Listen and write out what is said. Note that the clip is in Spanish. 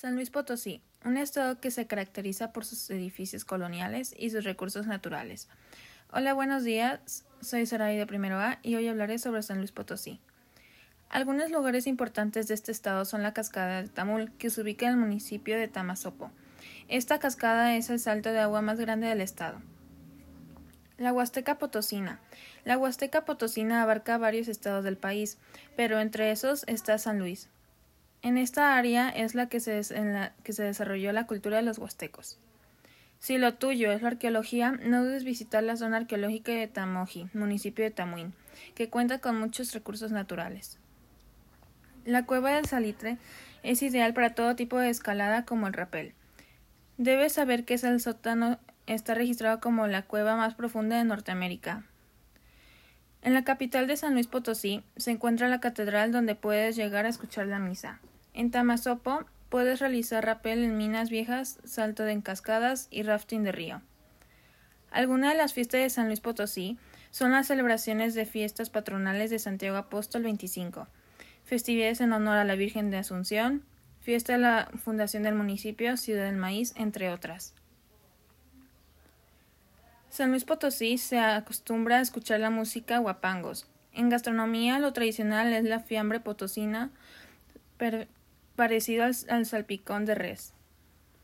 San Luis Potosí, un estado que se caracteriza por sus edificios coloniales y sus recursos naturales. Hola, buenos días. Soy Saray de Primero A y hoy hablaré sobre San Luis Potosí. Algunos lugares importantes de este estado son la cascada de Tamul, que se ubica en el municipio de Tamazopo. Esta cascada es el salto de agua más grande del estado. La Huasteca Potosina. La Huasteca Potosina abarca varios estados del país, pero entre esos está San Luis. En esta área es la que, se, en la que se desarrolló la cultura de los huastecos. Si lo tuyo es la arqueología, no dudes visitar la zona arqueológica de Tamoji, municipio de Tamuín, que cuenta con muchos recursos naturales. La cueva del salitre es ideal para todo tipo de escalada como el rapel. Debes saber que es el sótano está registrado como la cueva más profunda de Norteamérica. En la capital de San Luis Potosí se encuentra la catedral donde puedes llegar a escuchar la misa. En Tamazopo puedes realizar rapel en minas viejas, salto en cascadas y rafting de río. Algunas de las fiestas de San Luis Potosí son las celebraciones de fiestas patronales de Santiago Apóstol 25, festividades en honor a la Virgen de Asunción, fiesta de la fundación del municipio, Ciudad del Maíz, entre otras. San Luis Potosí se acostumbra a escuchar la música guapangos. En gastronomía lo tradicional es la fiambre potosina, parecido al, salpicón de res.